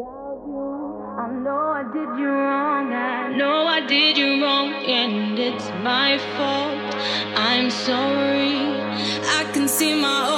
without you. I know I did you wrong. I know I did you wrong, and it's my fault. I'm sorry. I can see my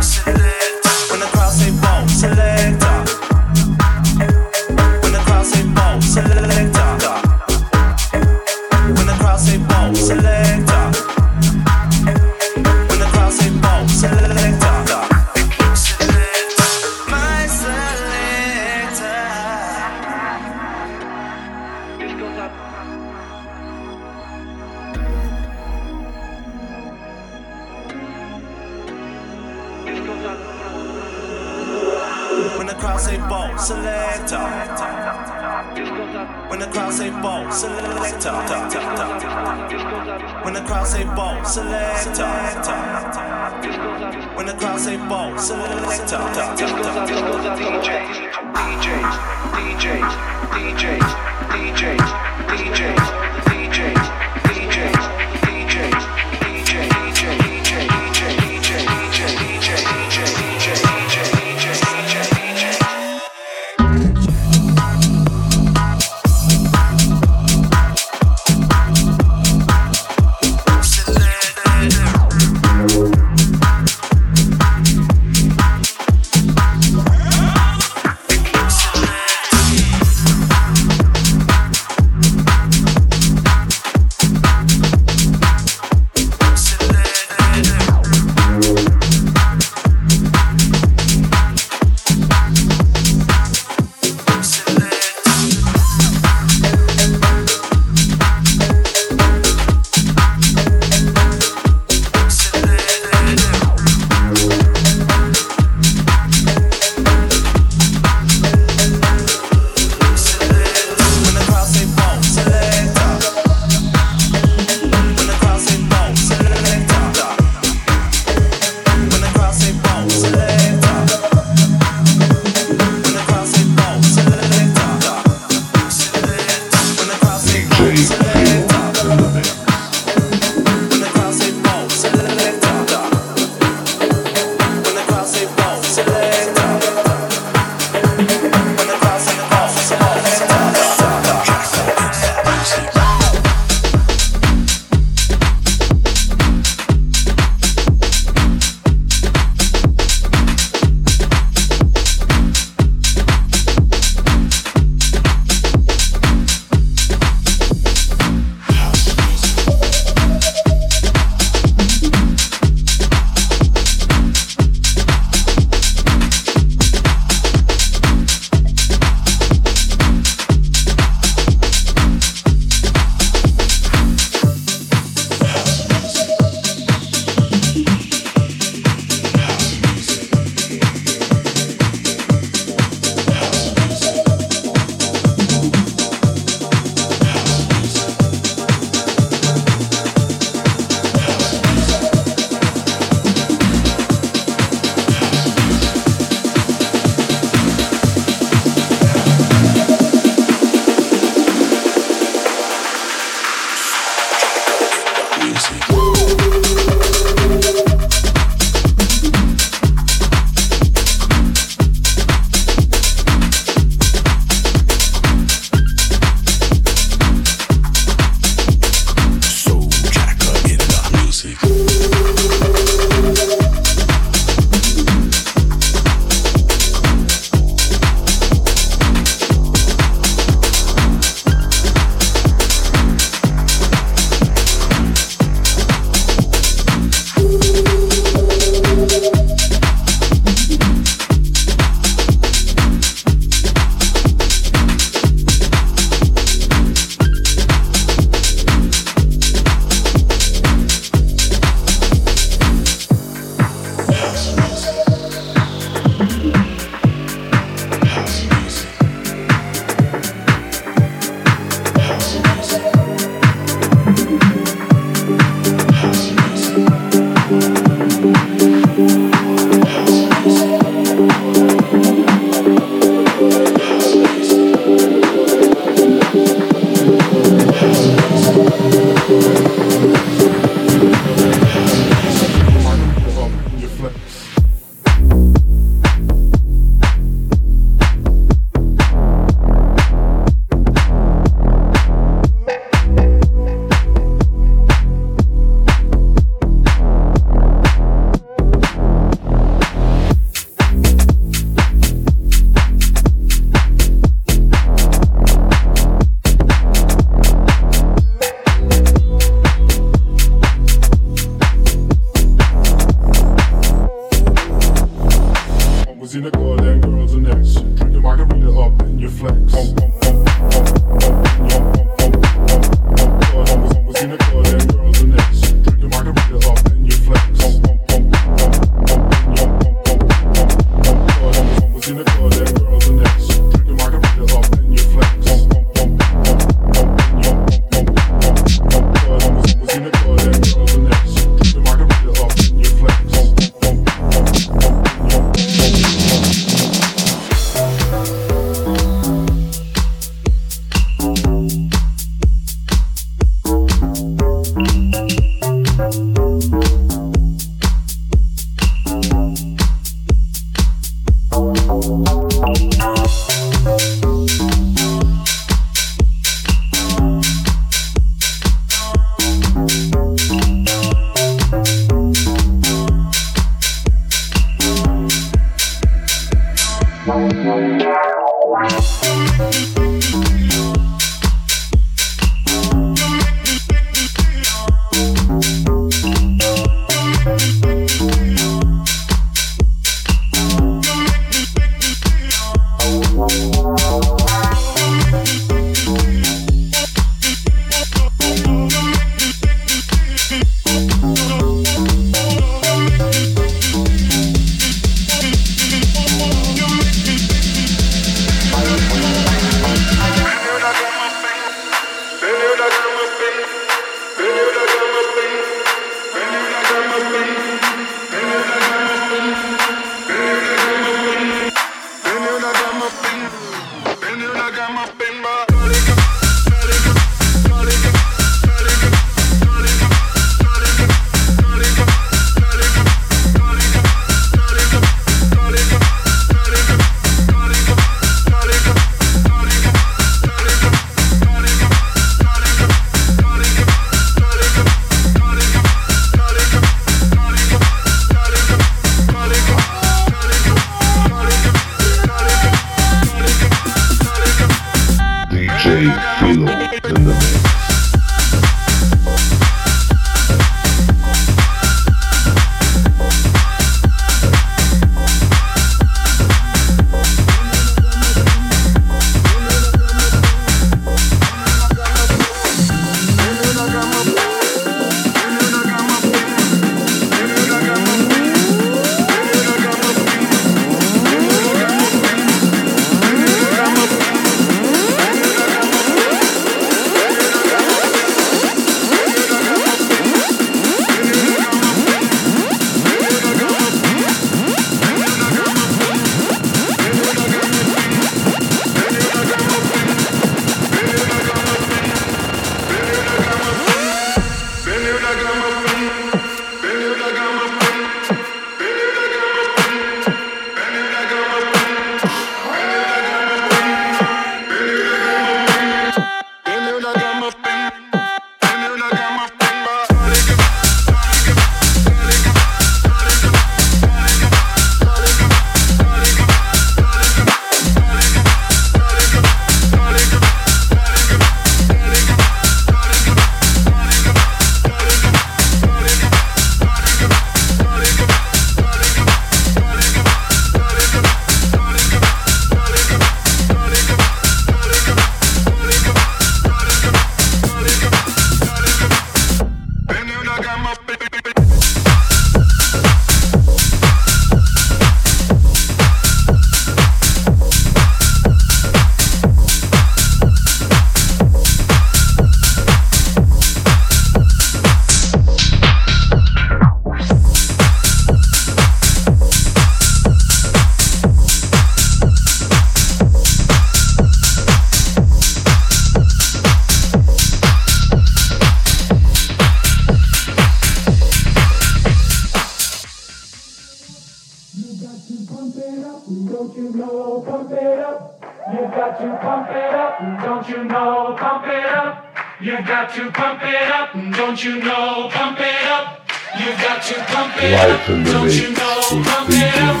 Don't you know, pump it up. You've got to pump it up. Don't you know, pump it up. You've got to pump it up. Don't you know, pump it up. You've got to pump it up. Don't you know, pump it up.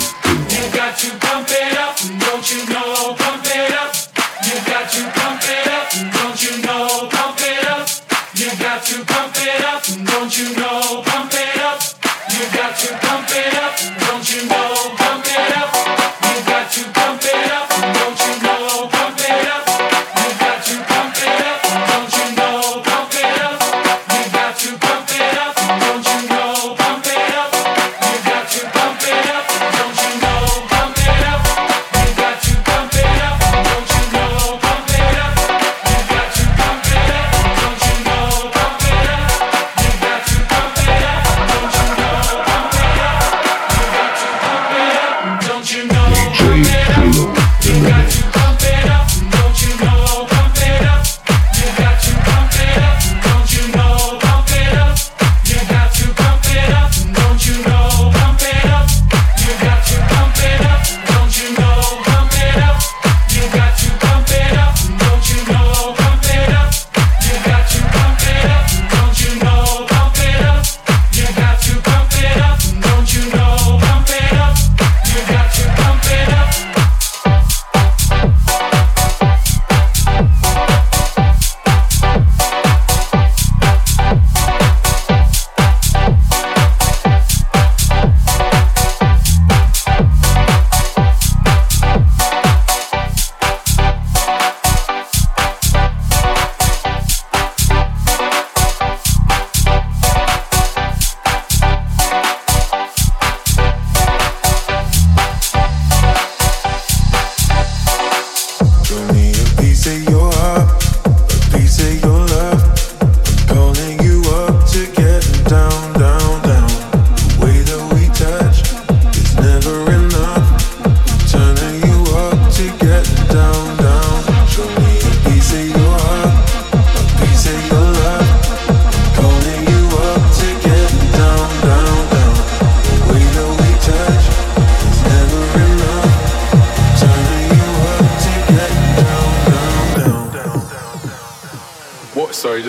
You got to pump it up.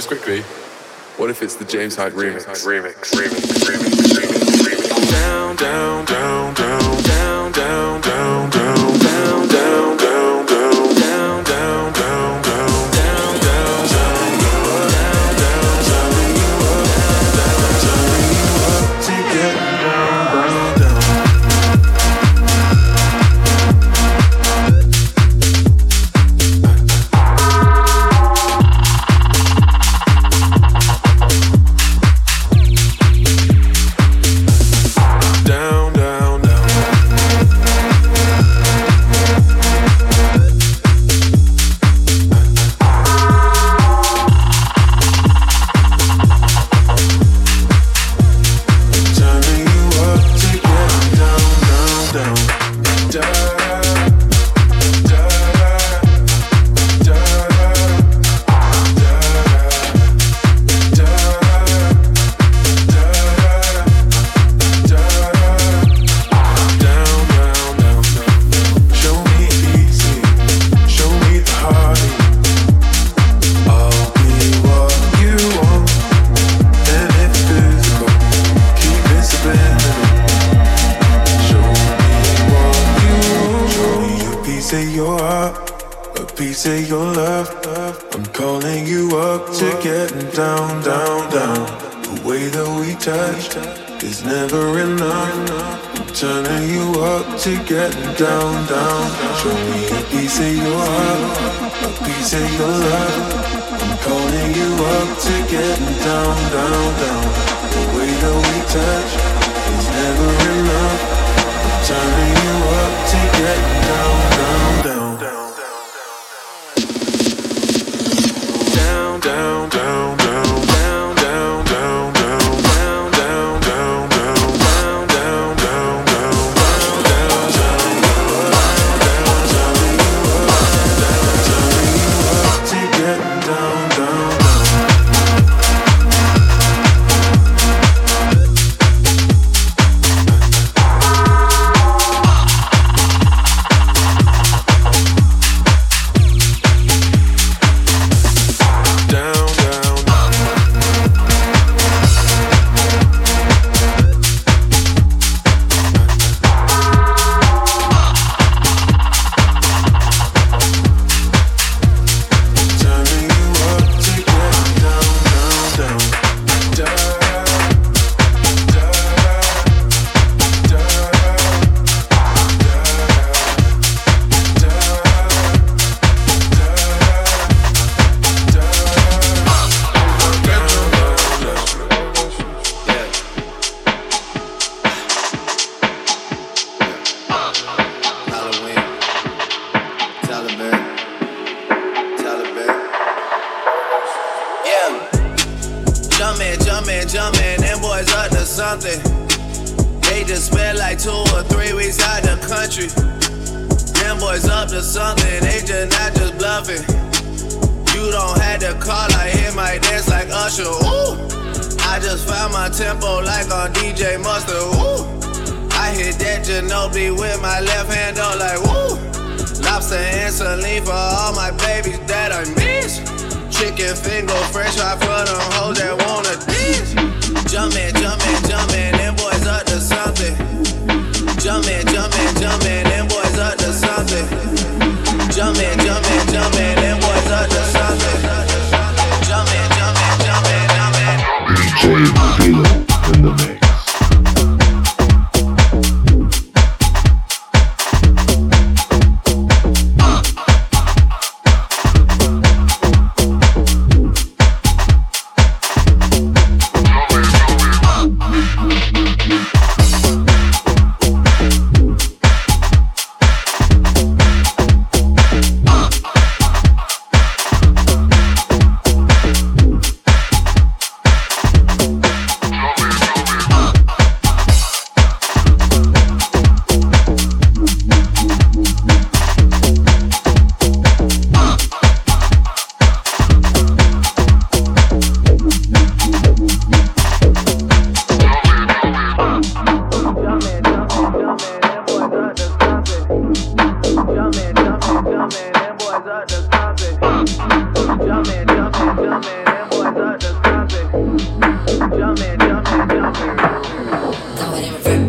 just quickly, what if it's the James Hyde remix? Remix, remix, remix, remix, remix.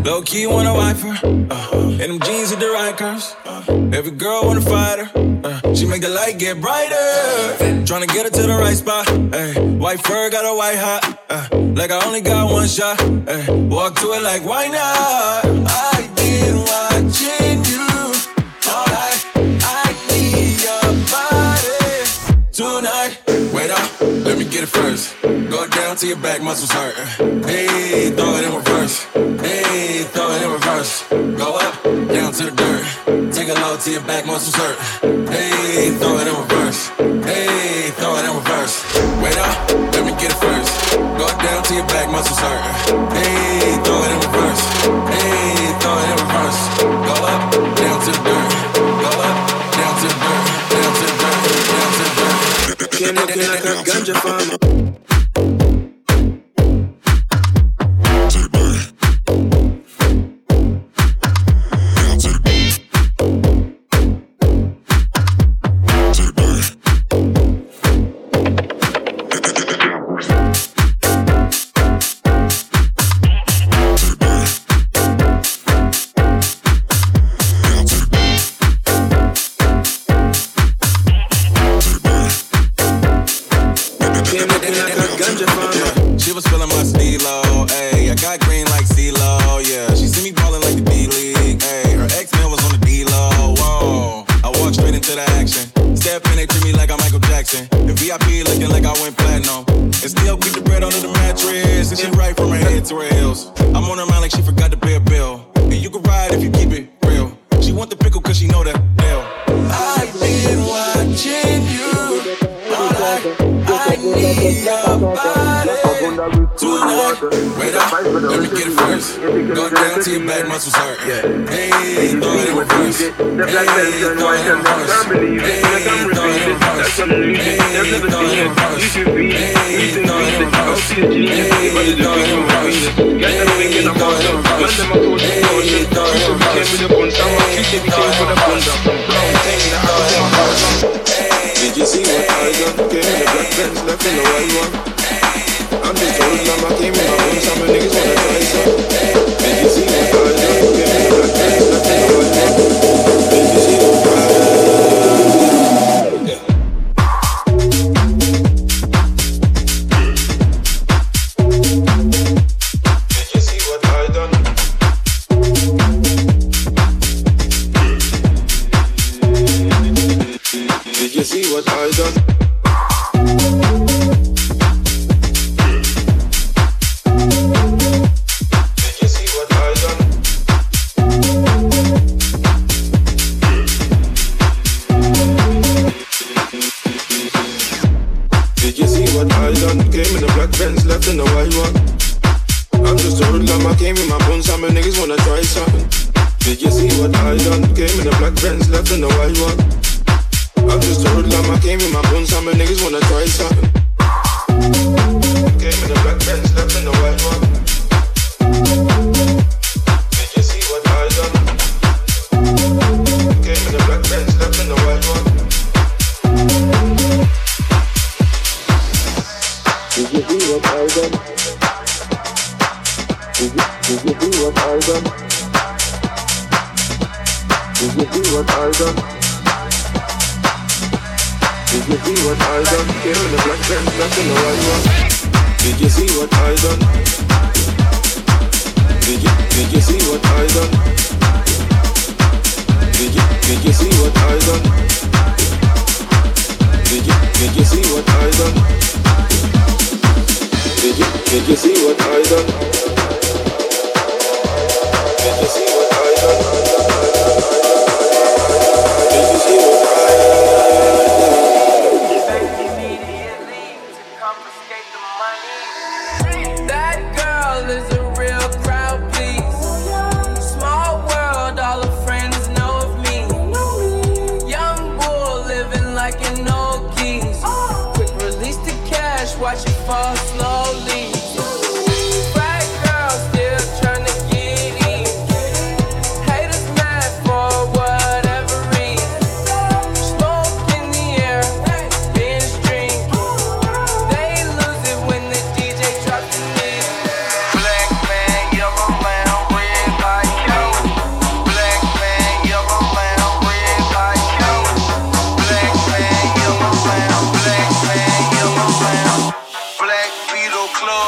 Low key wanna wipe her, uh, and them jeans with the right curves. Uh, every girl wanna fight her, uh, she make the light get brighter. Tryna get her to the right spot, ay. White fur got a white hot, uh, like I only got one shot. Ay. Walk to it like why not? I did why get it first. Go down to your back muscles hurt. Hey, throw it in reverse. Hey, throw it in reverse. Go up, down to the dirt. Take a load to your back muscles hurt. Hey, throw it in reverse. Hey, throw it in reverse. Wait up, let me get it first. Go down to your back muscles hurt. Hey. fama.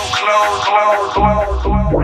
Beetle Club, close, close,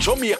Jomir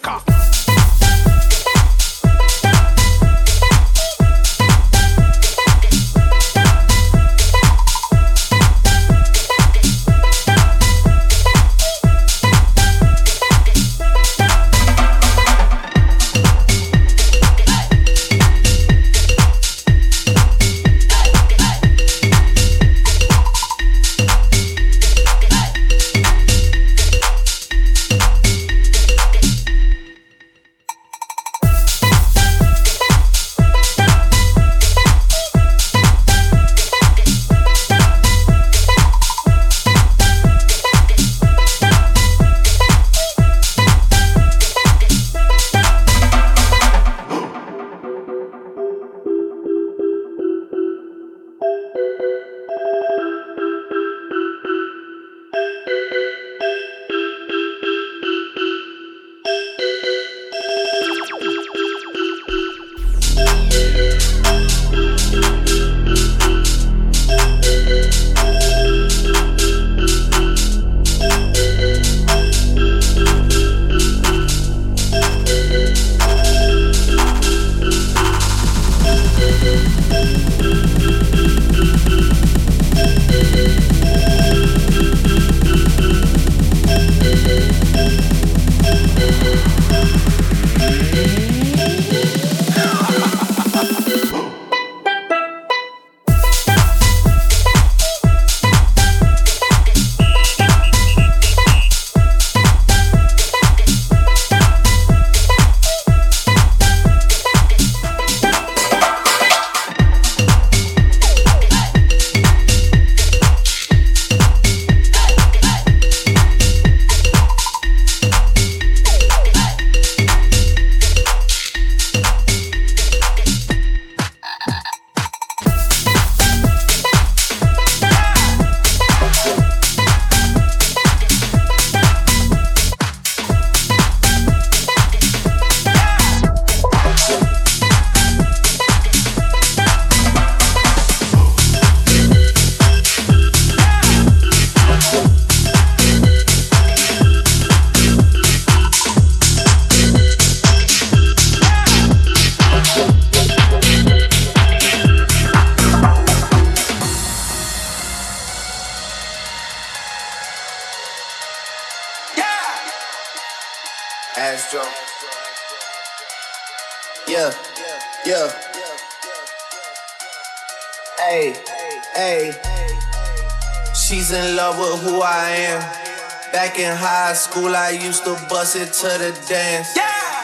school, I used to bust it to the dance.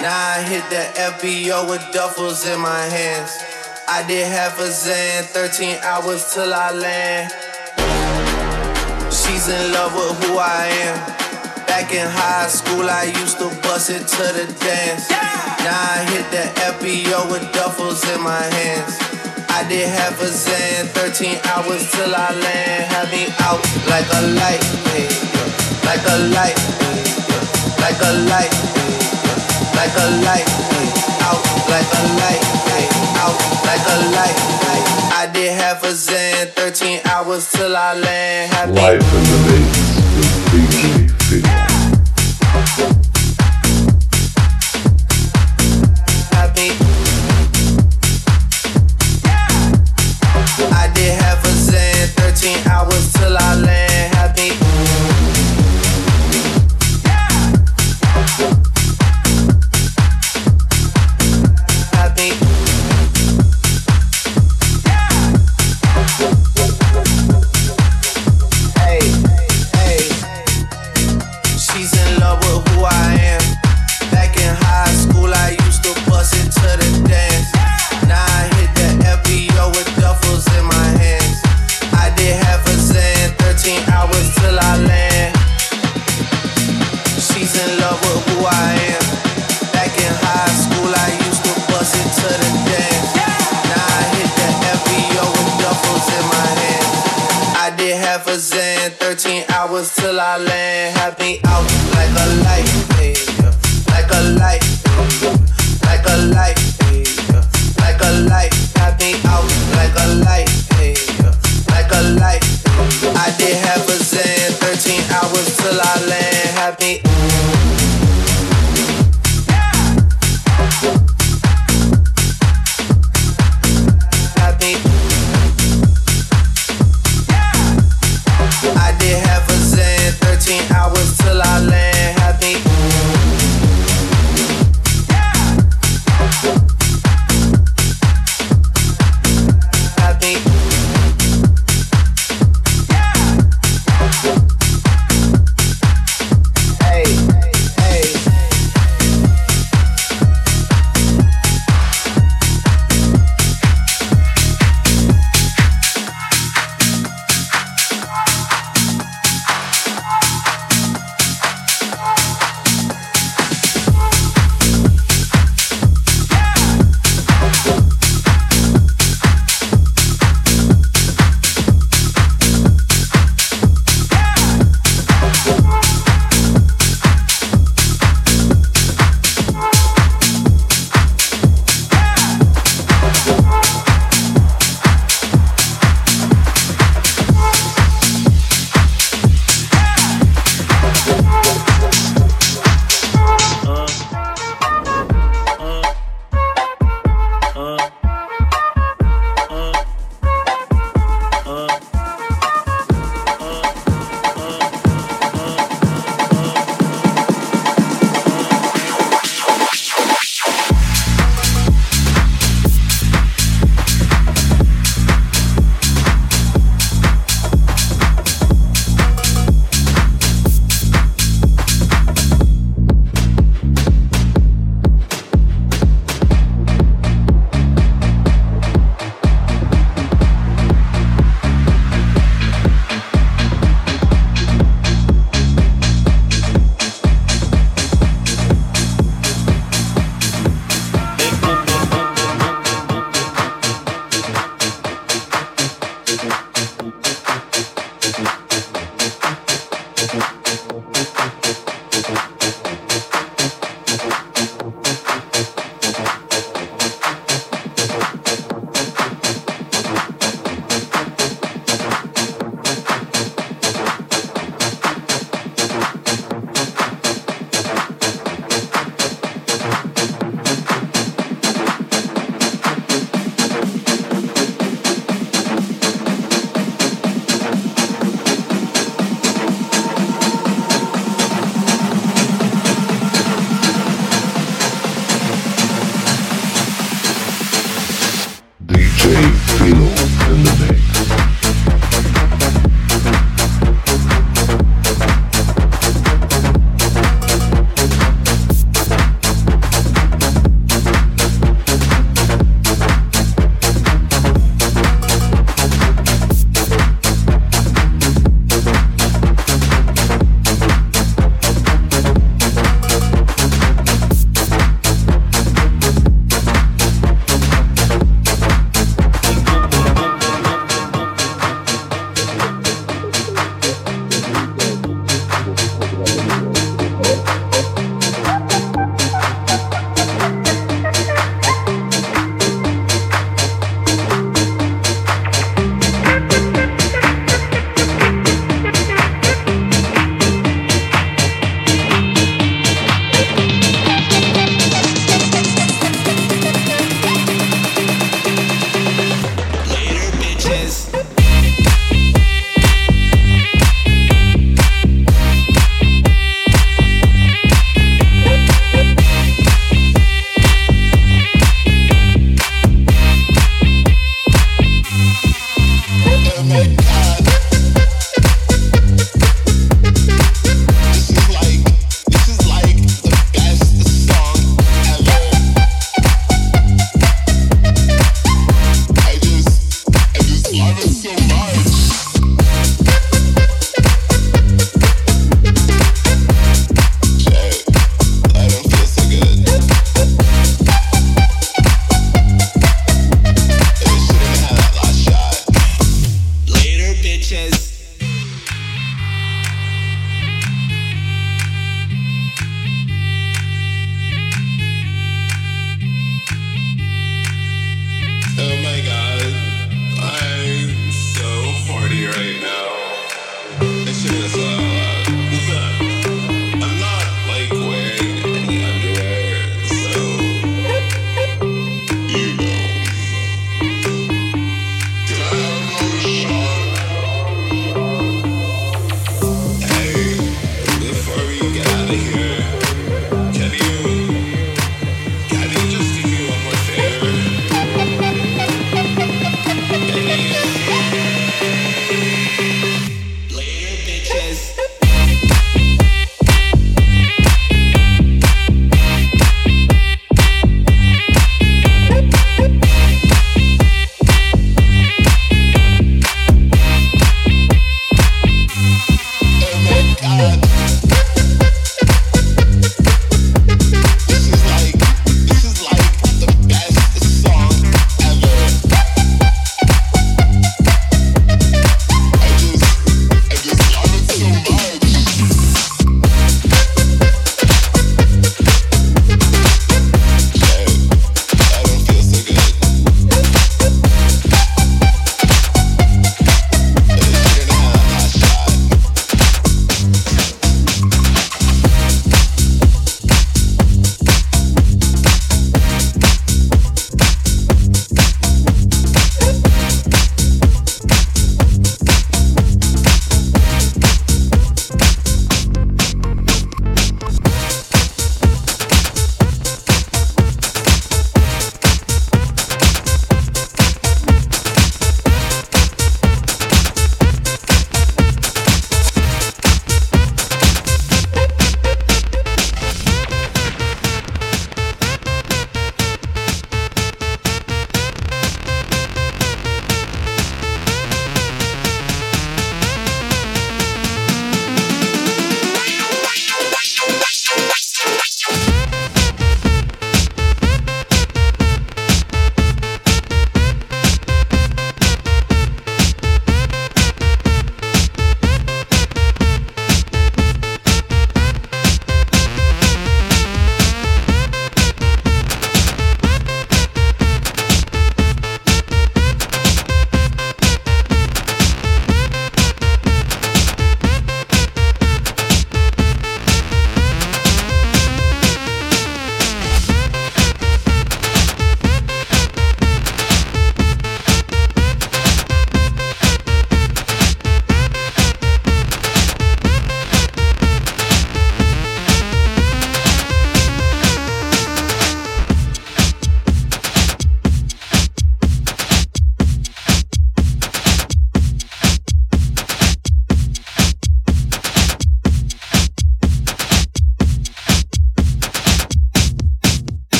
Now I hit the FBO with duffels in my hands. I did half a Zan, 13 hours till I land. She's in love with who I am. Back in high school, I used to bust it to the dance. Now I hit the FBO with duffels in my hands. I did half a Zan, 13 hours till I land. Had me out like a light, hey, yeah. Like a light, yeah. like a light, like a light, out like a light, out like a light. I did half a Zan, 13 hours till I land. Had Life in the mix with DJ I did half a Zan, 13 hours till I land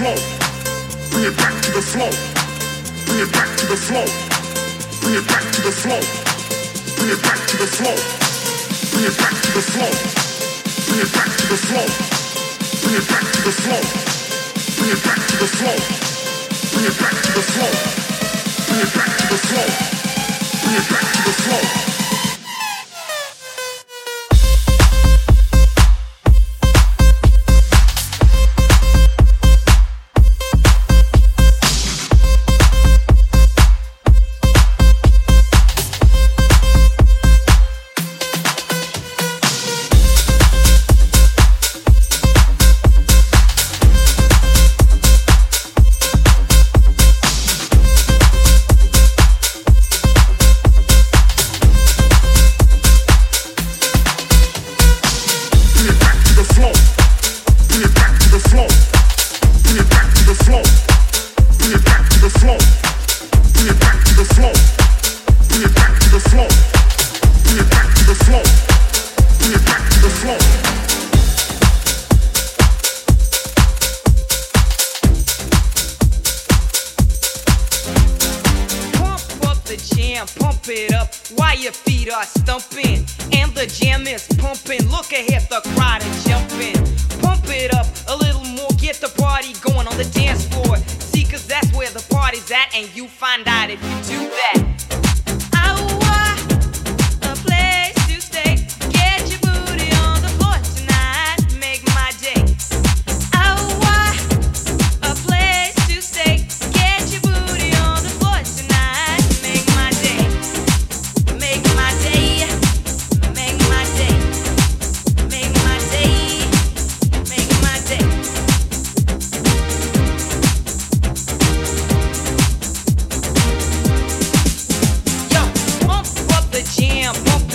flow. Bring it back to the flow. Bring it back to the flow. Bring it back to the flow. Bring it back to the flow. Bring it back to the flow. Bring it back to the flow. Bring it back to the flow. Bring it back to the flow. Bring it back to the flow. Bring it back to the flow. Bring it back to the flow.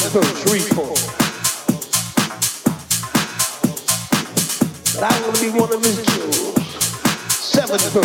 so dreadful. But I will be one of his jewels. Seven so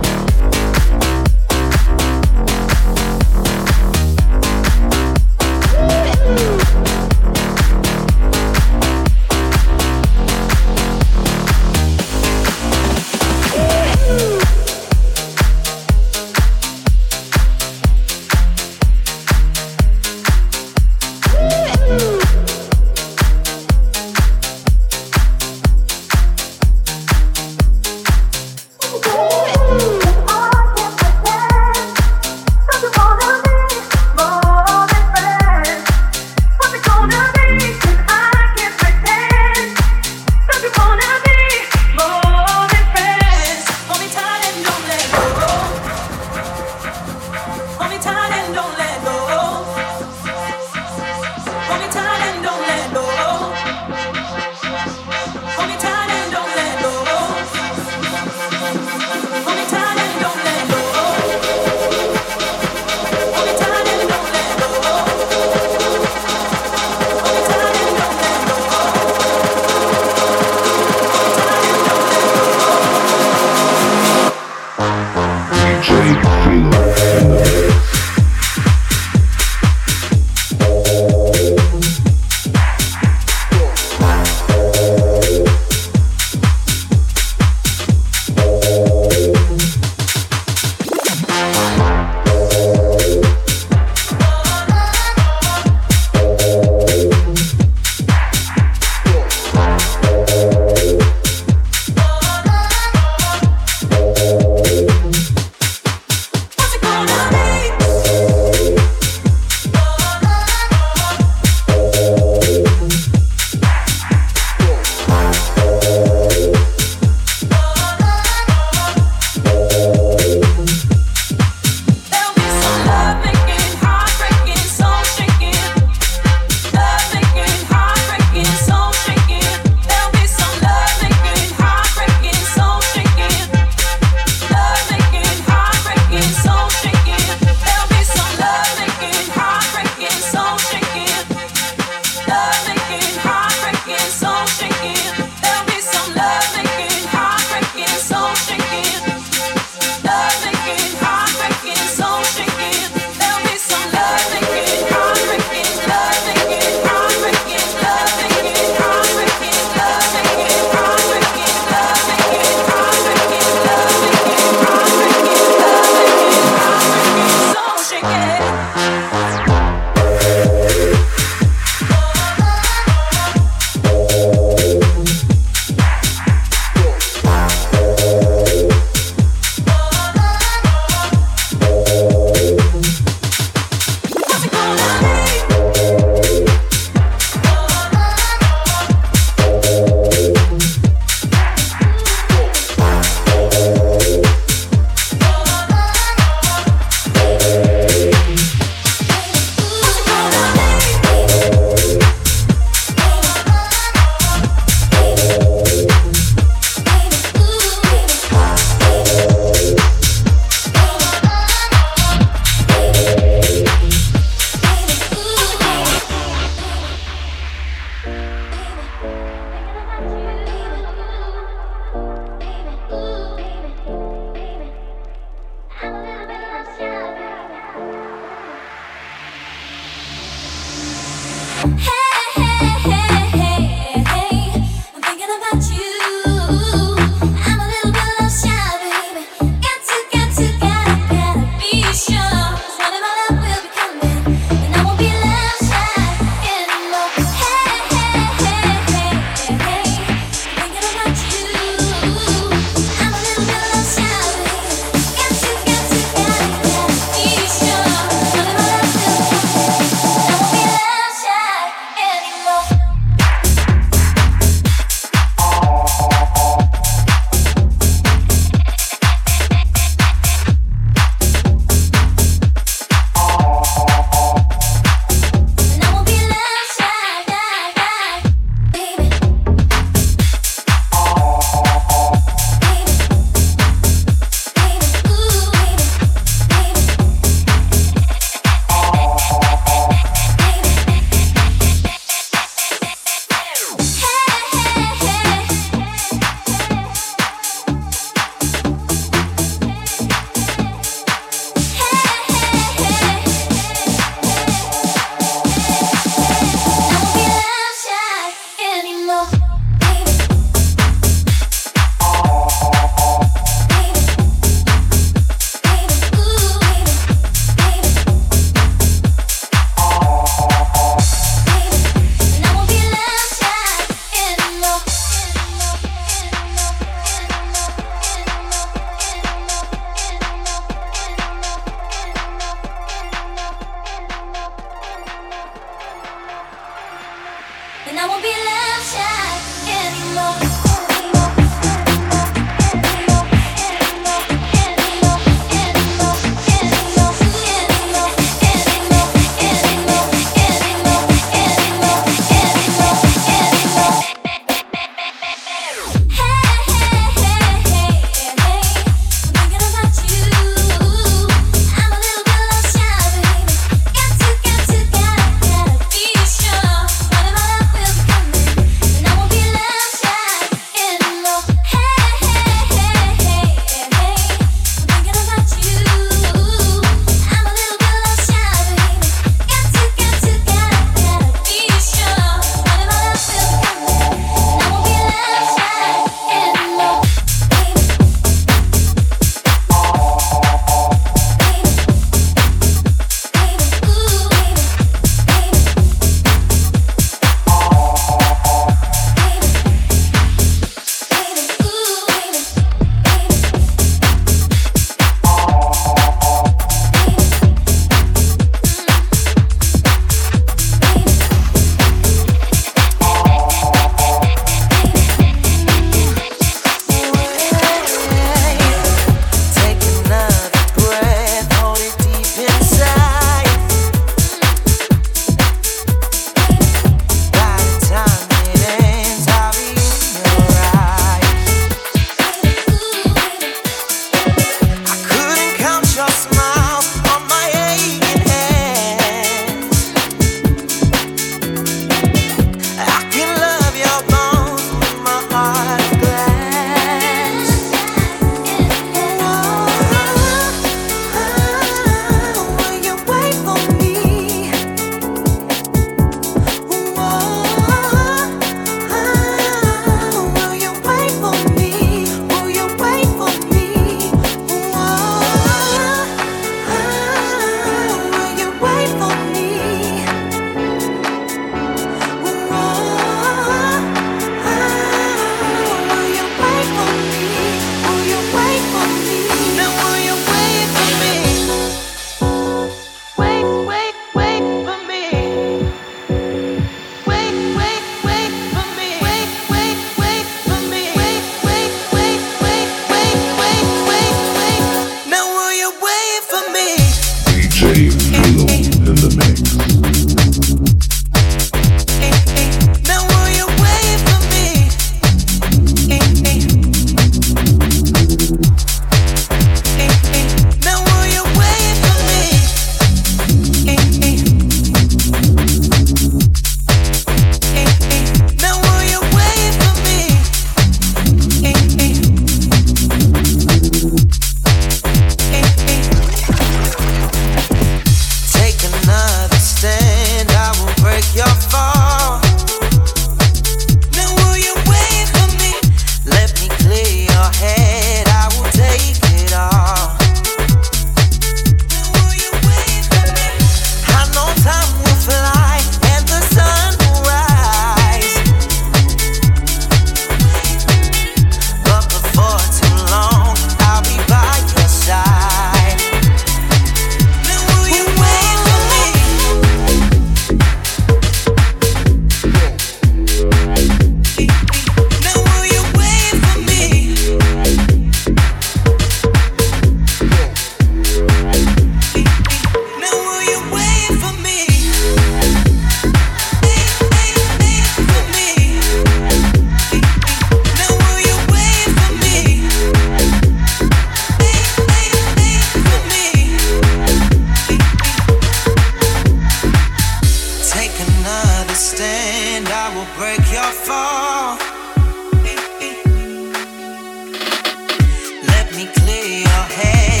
clear your head.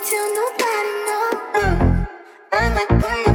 Tell nobody no. Uh, I might